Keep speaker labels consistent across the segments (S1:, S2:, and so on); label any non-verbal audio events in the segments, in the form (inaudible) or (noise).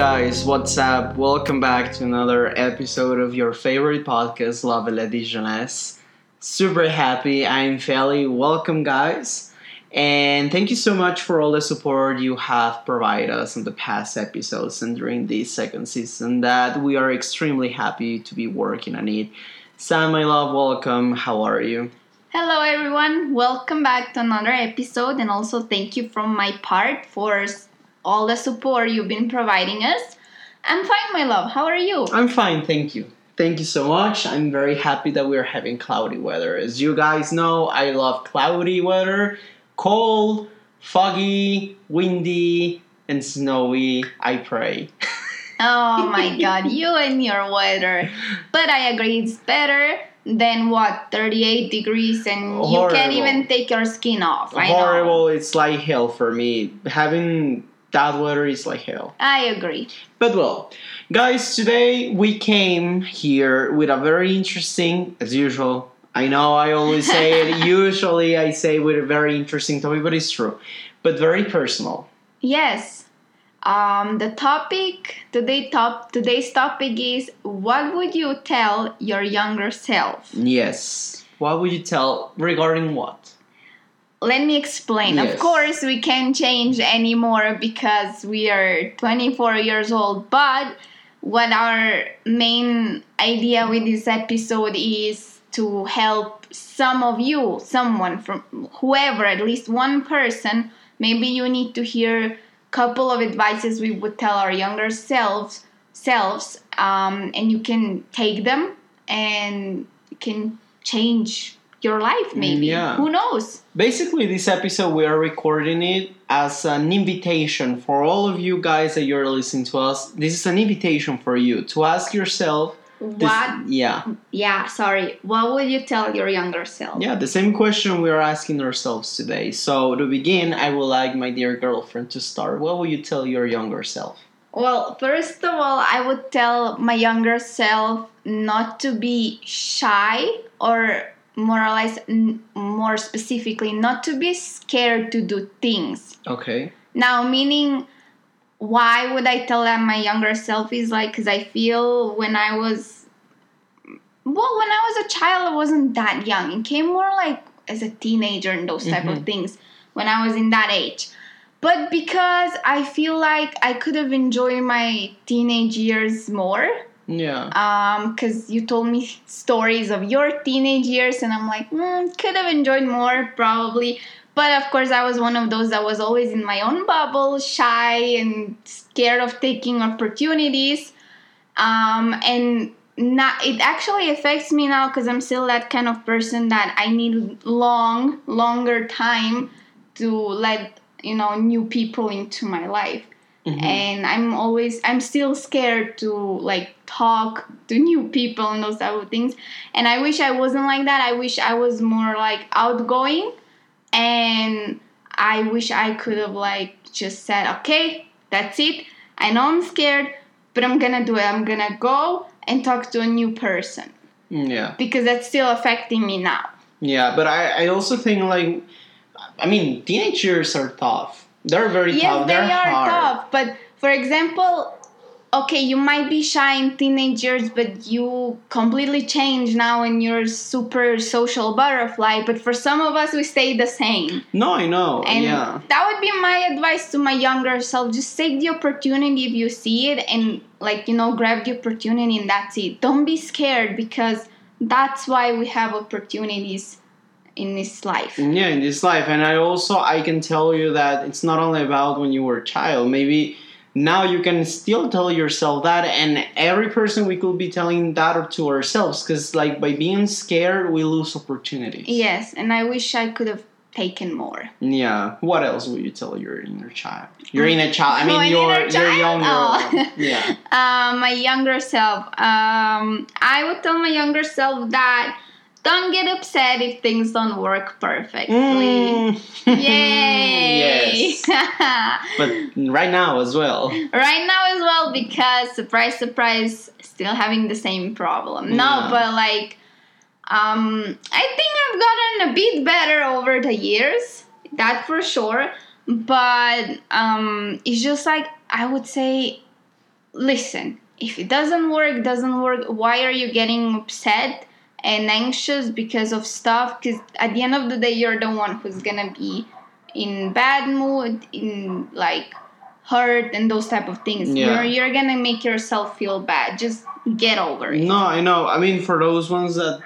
S1: guys, what's up? Welcome back to another episode of your favorite podcast, La Veledi Jeunesse. Super happy, I'm Feli. Welcome, guys. And thank you so much for all the support you have provided us in the past episodes and during this second season. That we are extremely happy to be working on it. Sam, my love, welcome. How are you?
S2: Hello, everyone. Welcome back to another episode, and also thank you from my part for all the support you've been providing us. I'm fine, my love. How are you?
S1: I'm fine, thank you. Thank you so much. I'm very happy that we're having cloudy weather. As you guys know, I love cloudy weather, cold, foggy, windy, and snowy. I pray. (laughs)
S2: oh my god, you and your weather. But I agree, it's better than what 38 degrees and
S1: Horrible.
S2: you can't even take your skin off. I know.
S1: Horrible. It's like hell for me. Having that weather is like hell.
S2: I agree.
S1: But well, guys, today we came here with a very interesting, as usual. I know I always say it. (laughs) Usually I say with a very interesting topic, but it's true. But very personal.
S2: Yes. Um, the topic today top today's topic is what would you tell your younger self?
S1: Yes. What would you tell regarding what?
S2: Let me explain.
S1: Yes.
S2: Of course, we can't change anymore because we are 24 years old, but what our main idea with this episode is to help some of you, someone from whoever, at least one person, maybe you need to hear couple of advices we would tell our younger selves selves um, and you can take them and you can change your life mm, maybe
S1: Yeah.
S2: who knows
S1: Basically, this episode we are recording it as an invitation for all of you guys that you're listening to us. This is an invitation for you to ask yourself. this-
S2: what
S1: yeah.
S2: yeah sorry what would you tell your younger self
S1: Yeah, the same question we are asking ourselves today. So, to begin, I would like my dear girlfriend to start. What would you tell your younger self?
S2: well first of all i would tell my younger self not to be shy or more or less n- more specifically not to be scared to do things
S1: Okay.
S2: Now, meaning, why would I tell that my younger self is like, because I feel when I was, well, when I was a child, I wasn't that young. It came more like as a teenager and those type of mm-hmm. things when I was in that age. But because I feel like I could have enjoyed my teenage years more,
S1: Yeah.
S2: um because you told me stories of your teenage years and i'm like mm, could have enjoyed more probably. But of course i was one of those that was always in my own bubble shy and scared of taking opportunities. Um and not it actually affects me now because i'm still that kind of person that i need long longer time to let you know new people into my life Mm-hmm. and i'm always i'm still scared to like talk to new people and those type of things. And i wish i wasn't like that. I wish i was more like outgoing. And i wish i could have like just said okay that's it. I know i'm scared but i'm gonna do it. I'm gonna go and talk to a new person.
S1: Mm, yeah.
S2: because that's still affecting me now.
S1: Yeah, but I, I also think, like, I mean, teenage years are tough. They're very
S2: yes
S1: tough.
S2: they
S1: They're hard.
S2: tough but for example okay you might be shy in teenage years but you completely change now and you're super social butterfly but for some of us we stay the same
S1: No, I know.
S2: and
S1: yeah.
S2: that would be my advice to my younger self just take the opportunity if you see it and like you know grab the opportunity and that's it don't be scared because that's why we have opportunities in this life.
S1: Yeah in this life. And i also i can tell you that it's not only about when you were a child. Maybe now you can still tell yourself that and every person we could be telling that to ourselves because like by being scared we lose opportunities.
S2: Yes and i wish i could have taken more.
S1: Yeah. What else would you tell your inner child? Your inner child i mean
S2: Oh,
S1: your your younger
S2: Oh.
S1: yeah. (laughs)
S2: Uh, my younger self. Um, I would tell my younger self that don't get upset if things don't work perfectly.
S1: Mm. (laughs)
S2: Yay!
S1: yes (laughs) but right now as well
S2: right now as well because surprise, surprise, still having the same problem. No,
S1: Yeah.
S2: but like, um, I think I've gotten a bit better over the years. That for sure. But um, it's just like I would say listen, if it doesn't work, doesn't work. Why are you getting upset and anxious because of stuff? Because at the end of the day, you're the one who's gonna be in bad mood, in like hurt and those type of things.
S1: Yeah.
S2: You're, you're gonna make yourself feel bad. Just get over it.
S1: No, I know. I mean, for those ones that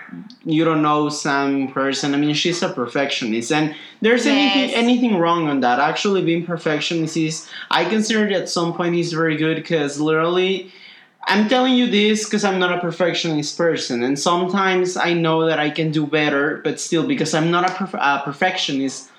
S1: you don't know Sam in person, I mean, she's a perfectionist, and there's anything
S2: Yes.
S1: anything wrong on that. Actually, being perfectionist is, I consider it at some point is very good because literally. I'm telling you this because I'm not a perfectionist person, and sometimes I know that I can do better, but still, because I'm not a, perf- a perfectionist,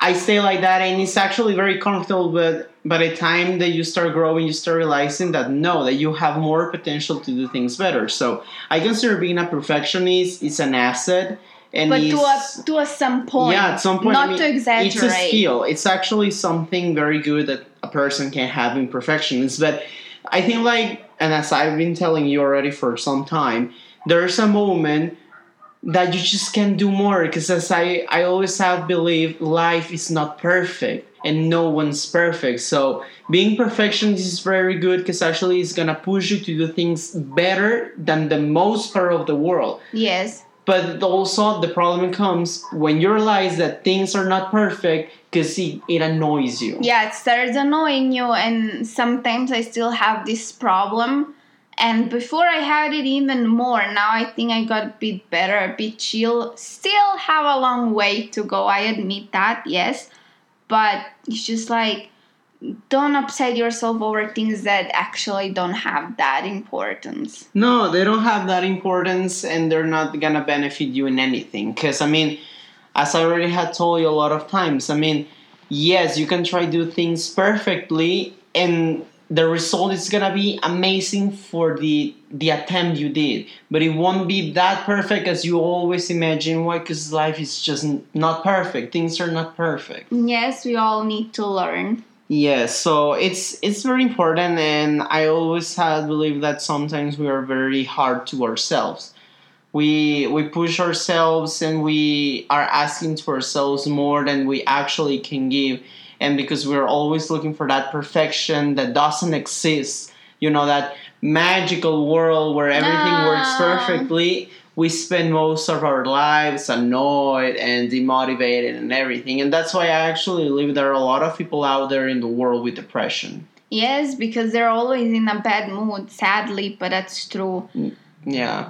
S1: I stay like that, and it's actually very comfortable. But by the time that you start growing, you start realizing that no, that you have more potential to do things better. So I consider being a perfectionist is an asset, and
S2: But to a to a some point.
S1: yeah, at some point,
S2: Not
S1: I mean,
S2: to exaggerate.
S1: It's a skill. It's actually something very good that a person can have in imperfections. But I think, like, and as I've been telling you already for some time, there's a moment that you just can't do more. Because as I, I always have believed, life is not perfect. And no one's perfect. So being perfectionist is very good because actually it's gonna push you to do things better than the most part of the world.
S2: Yes.
S1: But also, the problem comes when you realize that things are not perfect because it, it annoys you.
S2: yeah it starts annoying you and sometimes i still have this problem. And before i had it even more now i think i got a bit better a bit chill. Still have a long way to go i admit that yes. But it's just like don't upset yourself over things that actually don't have that importance.
S1: No, they don't have that importance and they're not gonna benefit you in anything. Because, I mean, as I already had told you a lot of times, I mean, yes, you can try do things perfectly and the result is gonna be amazing for the the attempt you did. But it won't be that perfect as you always imagine why? Because life is just not perfect. Things are not perfect.
S2: Yes we all need to learn
S1: Yes, so it's it's very important, and I always had believed that sometimes we are very hard to ourselves. We we push ourselves, and we are asking to ourselves more than we actually can give, and because we're always looking for that perfection that doesn't exist, you know that magical world where everything works perfectly. We spend most of our lives annoyed and demotivated and everything, and that's why I actually believe there are a lot of people out there in the world with depression.
S2: yes because they're always in a bad mood sadly but that's true mm,
S1: Yeah,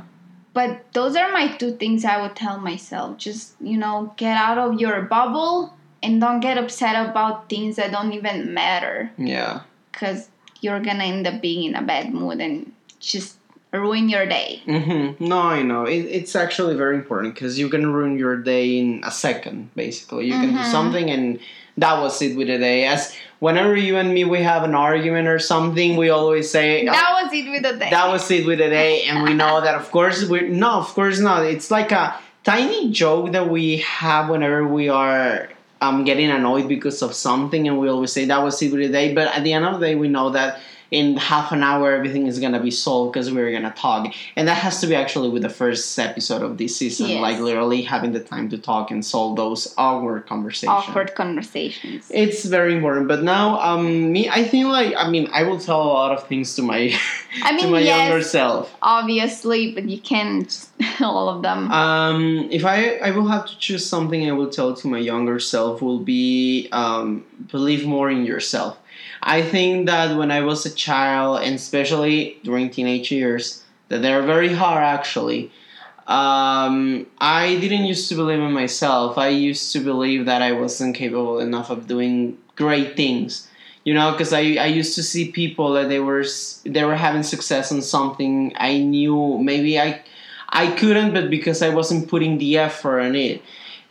S2: but those are my two things I would tell myself. Just, you know, get out of your bubble and don't get upset about things that don't even matter
S1: yeah.
S2: because you're gonna end up being in a bad mood and just ruin your day.
S1: Mm-hmm. No, I know. It, it's actually very important because you can ruin your day in a second, basically. You can do something and that was it with the day. As whenever you and me, we have an argument or something, we always say, "Oh,
S2: That was it with the day.
S1: that was it with the day and we know that of course we no of course not it's like a tiny joke that we have whenever we are um, getting annoyed because of something and we always say that was it with the day but at the end of the day we know that in half an hour everything is gonna be solved because we're gonna talk and that has to be actually with the first episode of this season
S2: Yes.
S1: like literally having the time to talk and solve those awkward conversations
S2: Awkward conversations.
S1: it's very important but now um me i think like i mean i will tell a lot of things to my
S2: I (laughs)
S1: to
S2: mean,
S1: my
S2: yes.
S1: younger self
S2: Obviously, but you can't (laughs) all of them.
S1: Um, if I I will have to choose something, I will tell to my younger self will be um, believe more in yourself. I think that when I was a child, and especially during teenage years, that they're very hard actually. Um, I didn't used to believe in myself. I used to believe that I wasn't capable enough of doing great things. You know, because I, I used to see people that they were they were having success on something. I knew maybe I I couldn't, but because I wasn't putting the effort in it.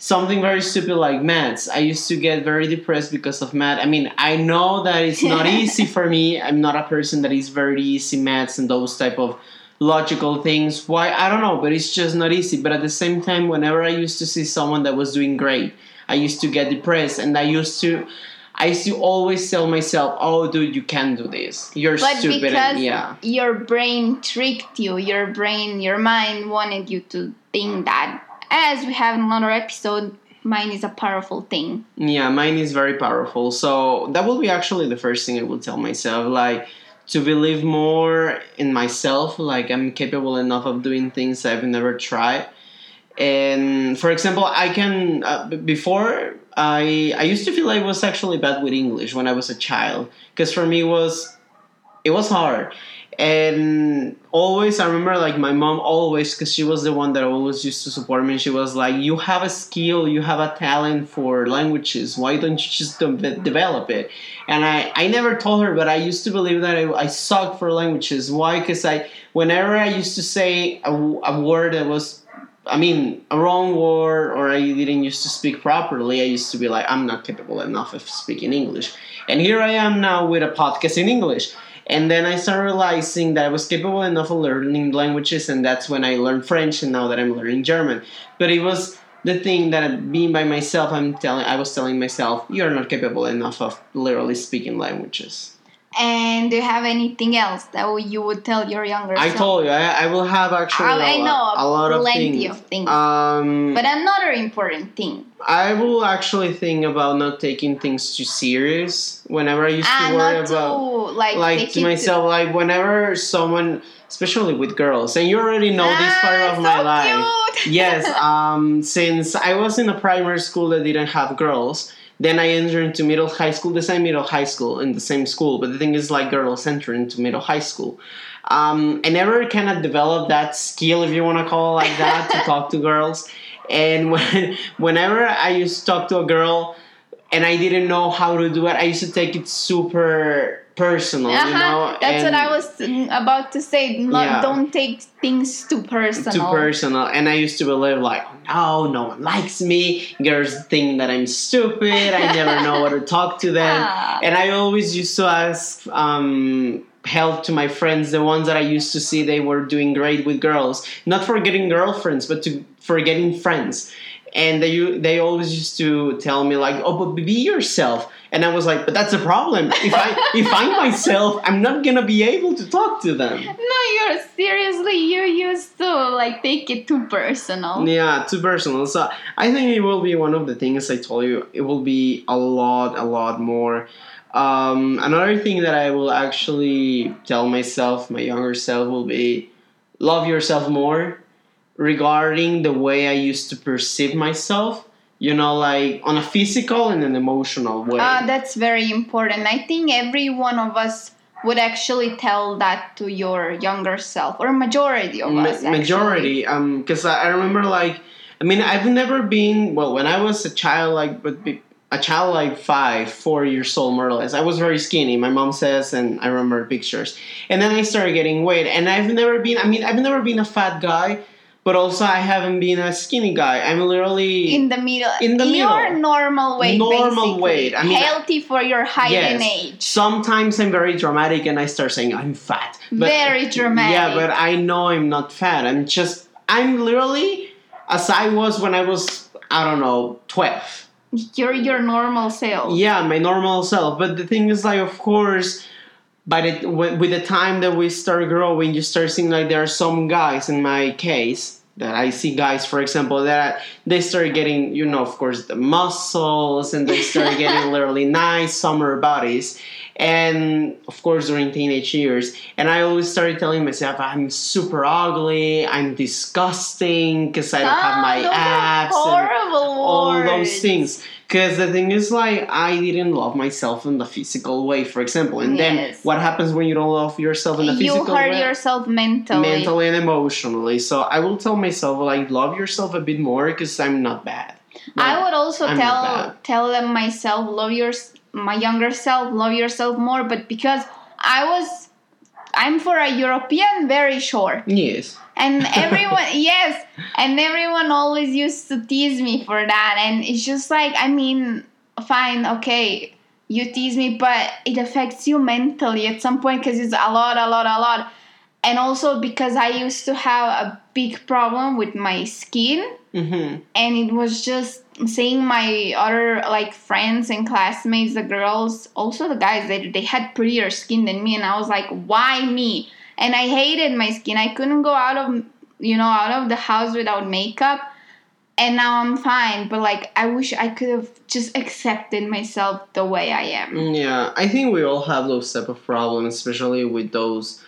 S1: Something very stupid like maths. I used to get very depressed because of math. I mean, I know that it's not (laughs) easy for me. I'm not a person that is very easy maths and those type of logical things. Why I don't know, but it's just not easy. But at the same time, whenever I used to see someone that was doing great, I used to get depressed, and I used to. I used to always tell myself, "Oh, dude, you can't do this. You're
S2: But
S1: stupid."
S2: because
S1: and, yeah,
S2: your brain tricked you, your brain, your mind wanted you to think that. As we have in another episode, mind is a powerful thing.
S1: Yeah, mine is very powerful. So that will be actually the first thing I will tell myself. Like, to believe more in myself like i'm capable enough of doing things i've never tried and for example i can uh, before i i used to feel i was actually bad with english when i was a child because for me it was it was hard and always i remember like my mom always because she was the one that always used to support me she was like you have a skill you have a talent for languages why don't you just de- develop it and i i never told her but i used to believe that i, I suck for languages why because i whenever i used to say a, a word that was I mean, a wrong word, or I didn't used to speak properly, I used to be like, I'm not capable enough of speaking English. And here I am now with a podcast in English. And then I started realizing that I was capable enough of learning languages, and that's when I learned French, and now that I'm learning German. But it was the thing that being by myself, I'm telling, I was telling myself, you're not capable enough of literally speaking languages.
S2: And do you have anything else that you would tell your younger
S1: I
S2: self?
S1: told you, I, I will have actually
S2: I-
S1: a,
S2: I
S1: lot-
S2: know,
S1: a lot of
S2: plenty
S1: things.
S2: of things.
S1: Um,
S2: But another important thing.
S1: I will actually think about not taking things too serious. Whenever I used
S2: Ah,
S1: to worry
S2: not to
S1: about,
S2: like,
S1: like to myself, like whenever someone, especially with girls, and you already know this part
S2: Ah,
S1: of my life. (laughs) yes, um, since I was in a primary school that didn't have girls, then I entered into middle high school, the same middle high school in the same school. But the thing is, like girls enter into middle high school. Um, I never kind of developed that skill, if you want to call it like that, to talk to girls. And (laughs) when, whenever I used to talk to a girl and I didn't know how to do it, I used to take it super personal, you
S2: Uh-huh,
S1: know.
S2: That's what I was about to say. Not,
S1: Yeah.
S2: Don't take things too personal.
S1: too personal and i used to believe like no no one likes me girls think that i'm stupid i never know (laughs) how to talk to them
S2: Ah.
S1: and i always used to ask um, help to my friends the ones that i used to see they were doing great with girls not for getting girlfriends but to for getting friends and they they always used to tell me like oh but be yourself and i was like but that's a problem if i (laughs) if i'm myself i'm not gonna be able to talk to them
S2: No, you're seriously. You used to like take it too personal.
S1: Yeah, too personal. So I think it will be one of the things I told you. It will be a lot, a lot more. Um, another thing that I will actually tell myself, my younger self, will be love yourself more regarding the way I used to perceive myself. You know, like on a physical and an emotional way.
S2: Uh, that's very important. I think every one of us would actually tell that to your younger self, or majority of
S1: Ma-
S2: us. actually.
S1: majority um because I, I remember like i mean i've never been well when i was a child like but be- a child like five four years old more or less i was very skinny my mom says and i remember pictures and then i started getting weight and i've never been i mean i've never been a fat guy but also i haven't been a skinny guy i'm literally
S2: In the middle.
S1: In the
S2: Your
S1: middle.
S2: normal weight.
S1: Normal weight. I mean,
S2: healthy for your height and age.
S1: Sometimes I'm very dramatic and I start saying I'm fat.
S2: Very dramatic.
S1: Yeah, but I know I'm not fat. I'm just I'm literally as I was when I was I don't know 12.
S2: You're your normal self.
S1: Yeah, my normal self. But the thing is like of course by the with with the time that we start growing, you start seeing like there are some guys in my case that I see guys, for example, that they start getting, you know, of course, the muscles and they start getting (laughs) literally nice summer bodies. And of course, during teenage years, and I always started telling myself, I'm super ugly, I'm disgusting because I don't have
S2: Ah,
S1: my abs. and-
S2: horrible
S1: all those things. Because the thing is, like, I didn't love myself in the physical way, for example. And then what happens when you don't love yourself in the
S2: You
S1: physical way you hurt
S2: yourself mentally.
S1: Mentally and emotionally. So I will tell myself, like, love yourself a bit more because I'm not bad.
S2: I would also
S1: I'm
S2: tell tell them myself, love your my younger self, love yourself more. But because I was, I'm for a European, very short,
S1: Yes.
S2: and (laughs) everyone yes, and everyone always used to tease me for that, and it's just like I mean, fine, okay, you tease me, but it affects you mentally at some point because it's a lot, a lot, a lot. And also because I used to have a big problem with my skin
S1: Mm-hmm.
S2: and it was just seeing my other like friends and classmates the girls also the guys they, they had prettier skin than me and i was like why me and i hated my skin i couldn't go out of you know out of the house without makeup and now I'm fine. But like, I wish I could have just accepted myself the way I am.
S1: Yeah, I think we all have those type of problems, especially with those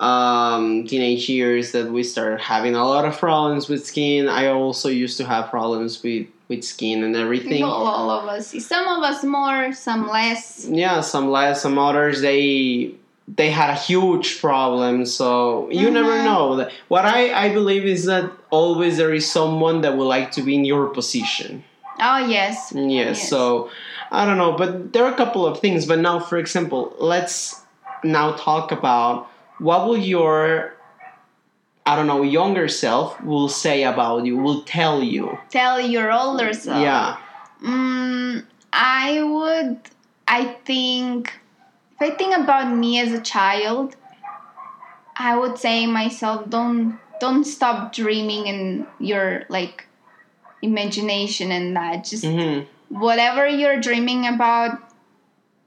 S1: um, teenage years that we start having a lot of problems with skin. I also used to have problems with with skin and everything.
S2: All, all of us. Some of us more, some less.
S1: Yeah, some less, some others they they had a huge problem. So you never
S2: Mhm.
S1: know. What I I believe is that always there is someone that would like to be in your position.
S2: Oh yes.
S1: Yes,
S2: Yes.
S1: so I don't know, but there are a couple of things. But now, for example, let's now talk about what will your I don't know younger self will say about you, will tell you.
S2: Tell your older self.
S1: Yeah.
S2: Mm, I would. I think. If I think about me as a child, I would say myself, don't don't stop dreaming in your like imagination and that. Just
S1: hmm
S2: whatever you're dreaming about,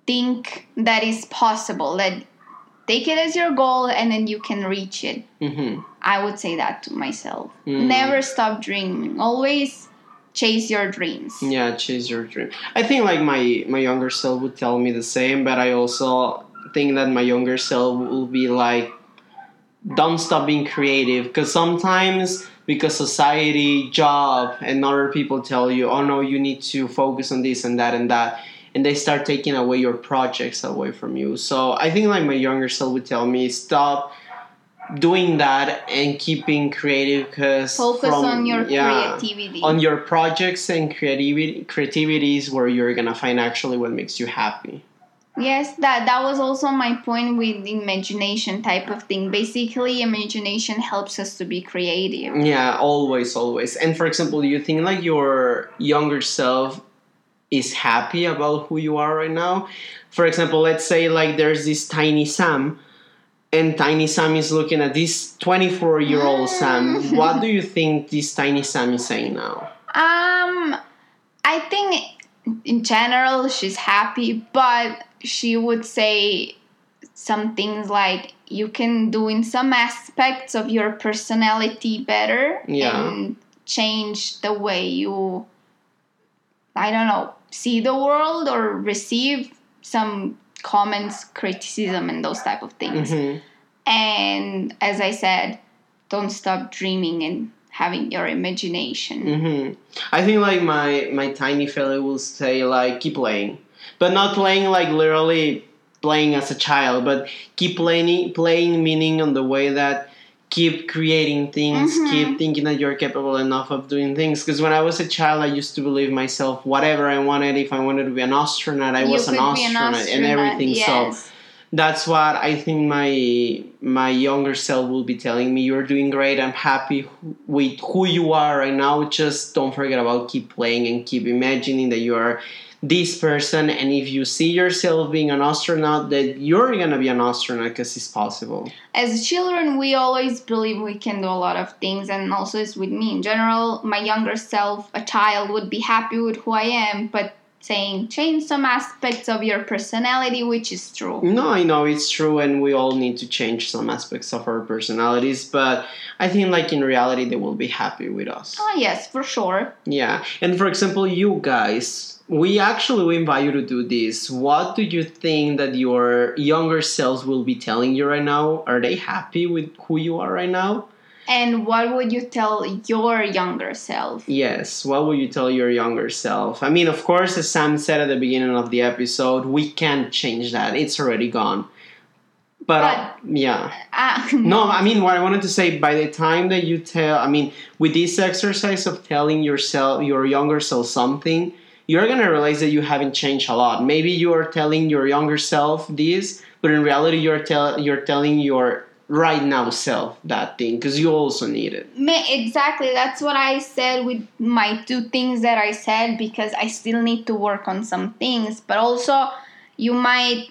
S2: think that is possible. That take it as your goal, and then you can reach it.
S1: hmm
S2: I would say that to myself.
S1: Mm.
S2: Never stop dreaming. Always chase your dreams.
S1: Yeah, chase your dream. I think like my my younger self would tell me the same, but I also think that my younger self will be like, don't stop being creative, because sometimes because society, job, and other people tell you, oh no, you need to focus on this and that and that, and they start taking away your projects away from you. So I think like my younger self would tell me, stop doing that and keeping creative because
S2: Focus on your creativity.
S1: on your projects and creativity creativities where you're gonna find actually what makes you happy
S2: yes, that that was also my point with imagination type of thing. Basically, imagination helps us to be creative.
S1: yeah always always and for example you think like your younger self is happy about who you are right now. For example let's say like there's this tiny sam and tiny sam is looking at this 24 year old sam. What do you think this tiny sam is saying now?
S2: Um, I think in general she's happy, but she would say some things like you can do in some aspects of your personality better
S1: Yeah.
S2: and change the way you I don't know, see the world or receive some comments, criticism and those type of things.
S1: Mhm.
S2: And as I said, don't stop dreaming and having your imagination.
S1: hmm I think like my my tiny Feli will say like keep playing, but not playing like literally playing as a child, but keep playing playing meaning on the way that keep creating things,
S2: Mhm.
S1: keep thinking that you're capable enough of doing things. Because when I was a child, I used to believe myself whatever I wanted. If I wanted to be an astronaut, I
S2: You
S1: was an
S2: could be
S1: astronaut, and everything. So that's what I think my my younger self will be telling me. You're doing great. I'm happy with who you are right now. Just don't forget about keep playing and keep imagining that you are this person. And if you see yourself being an astronaut, that you're gonna be an astronaut because it's possible.
S2: as children we always believe we can do a lot of things and also it's with me in general my younger self a child would be happy with who i am but saying change some aspects of your personality which is true
S1: No, I know it's true, and we all need to change some aspects of our personalities. But I think, like in reality, they will be happy with us.
S2: oh yes for sure
S1: Yeah, and for example, you guys, we actually invite you to do this. What do you think that your younger selves will be telling you right now? Are they happy with who you are right now?
S2: and what would you tell your younger self
S1: Yes. What would you tell your younger self? I mean, of course, as Sam said at the beginning of the episode, we can't change that. It's already gone. But, uh, yeah.
S2: Ah, (laughs)
S1: No, I mean what I wanted to say. By the time that you tell, I mean, with this exercise of telling yourself, your younger self, something, you're gonna realize that you haven't changed a lot. Maybe you are telling your younger self this, but in reality, you're tell you're telling your right now self that thing because you also need it.
S2: Exactly that's what i said with my two things that i said because i still need to work on some things but also you might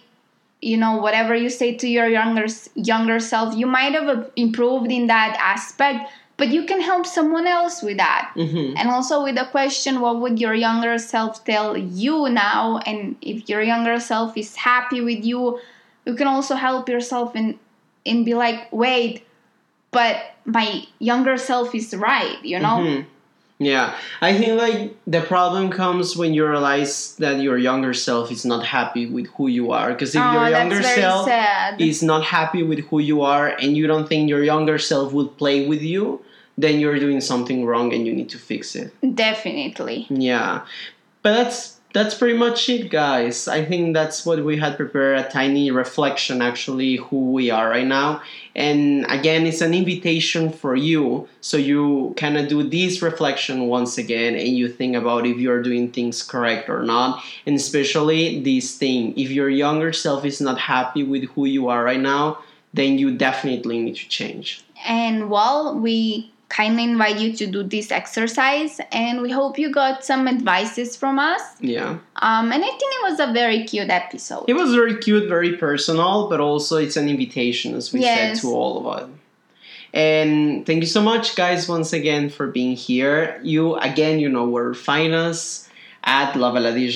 S2: you know whatever you say to your younger younger self you might have improved in that aspect but you can help someone else with that.
S1: Hmm
S2: and also with the question what would your younger self tell you now? And if your younger self is happy with you you can also help yourself and and be like wait but my younger self is right you know?
S1: Mhm. Yeah, I think like the problem comes when you realize that your younger self is not happy with who you are. Because if
S2: oh,
S1: your younger self
S2: sad.
S1: is not happy with who you are and you don't think your younger self would play with you, then you're doing something wrong and you need to fix it.
S2: Definitely.
S1: Yeah, but that's that's pretty much it, guys. I think that's what we had prepared a tiny reflection, actually, who we are right now. And again, it's an invitation for you, so you kind of do this reflection once again, and you think about if you're doing things correct or not. And especially this thing, if your younger self is not happy with who you are right now, then you definitely need to change.
S2: And while we kindly invite you to do this exercise, and we hope you got some advices from us.
S1: Yeah.
S2: Um, and I think it was a very cute episode.
S1: It was very cute, very personal, but also it's an invitation, as we
S2: Yes.
S1: said to all of us. And thank you so much, guys, once again for being here. You again, you know where to find us at La Valadi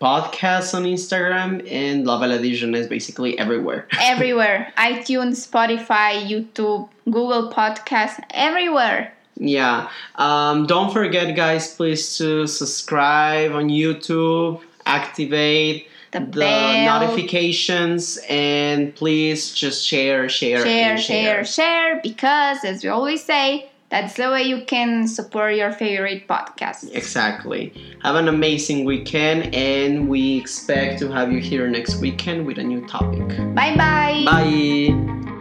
S1: podcast on Instagram, and La Valadi Jeunesse basically everywhere. (laughs)
S2: everywhere iTunes, Spotify, YouTube, Google Podcasts, everywhere.
S1: Yeah. Um, don't forget, guys, please to subscribe on YouTube, activate
S2: The,
S1: the notifications, and please just share, share,
S2: share,
S1: and
S2: share, share, because as we always say, that's the way you can support your favorite podcast.
S1: Exactly. Have an amazing weekend, and we expect to have you here next weekend with a new topic.
S2: Bye bye.
S1: Bye.